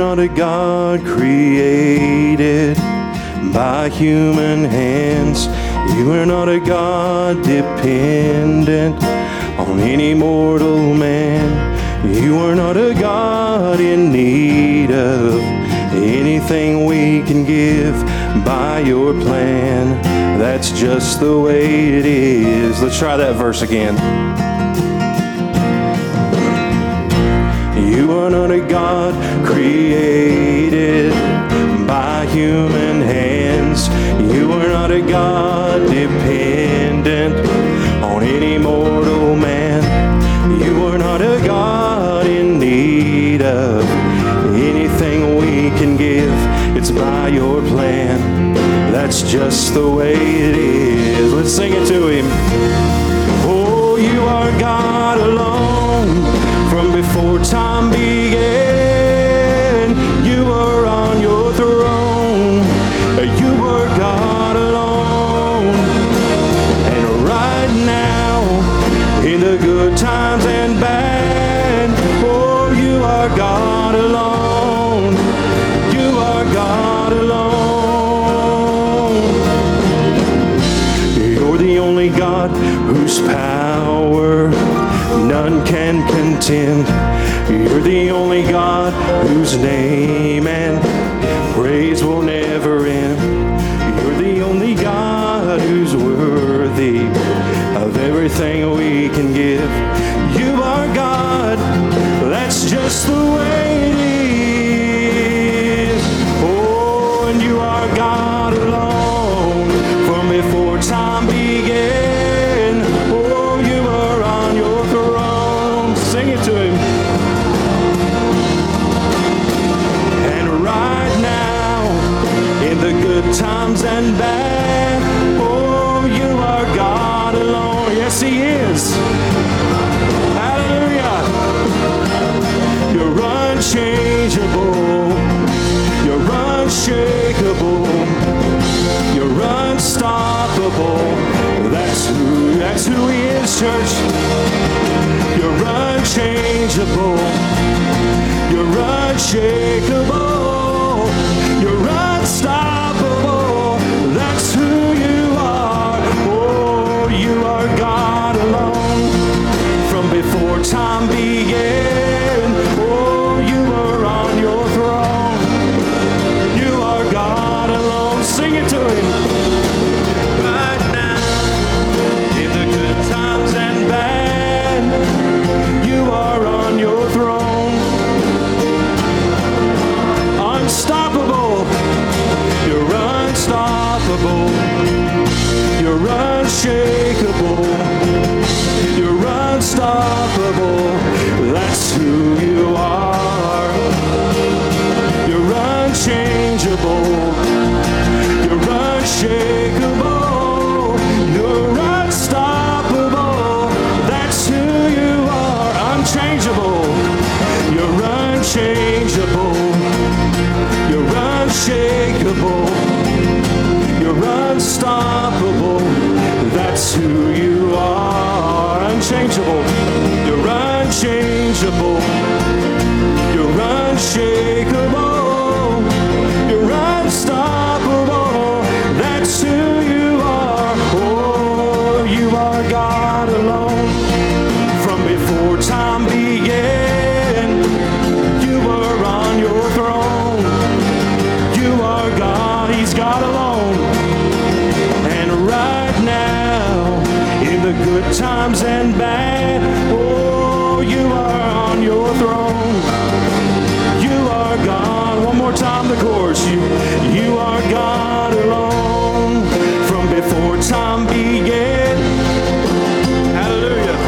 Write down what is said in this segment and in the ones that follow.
not a God created by human hands. You are not a God dependent on any mortal man. You are not a God in need of anything we can give by your plan. That's just the way it is. Let's try that verse again. Not a God created by human hands. You are not a God dependent on any mortal man. You are not a God in need of anything we can give. It's by your plan. That's just the way it is. Let's sing it to Him. Oh, you are God alone from before time began. You're the only God whose name and praise will never You're unchangeable. You're unshakable. You're unshakable. You're unstoppable. Unchangeable. You're unchangeable. You're unshakable. the good times and bad. Oh, you are on your throne. You are God. One more time, the chorus. You, you are God alone. From before time began. Hallelujah.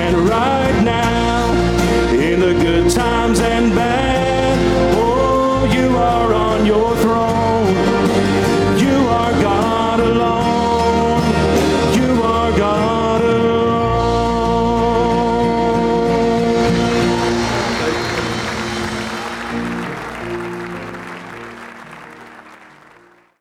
And right now, in the good times and bad. Oh, you are on your throne.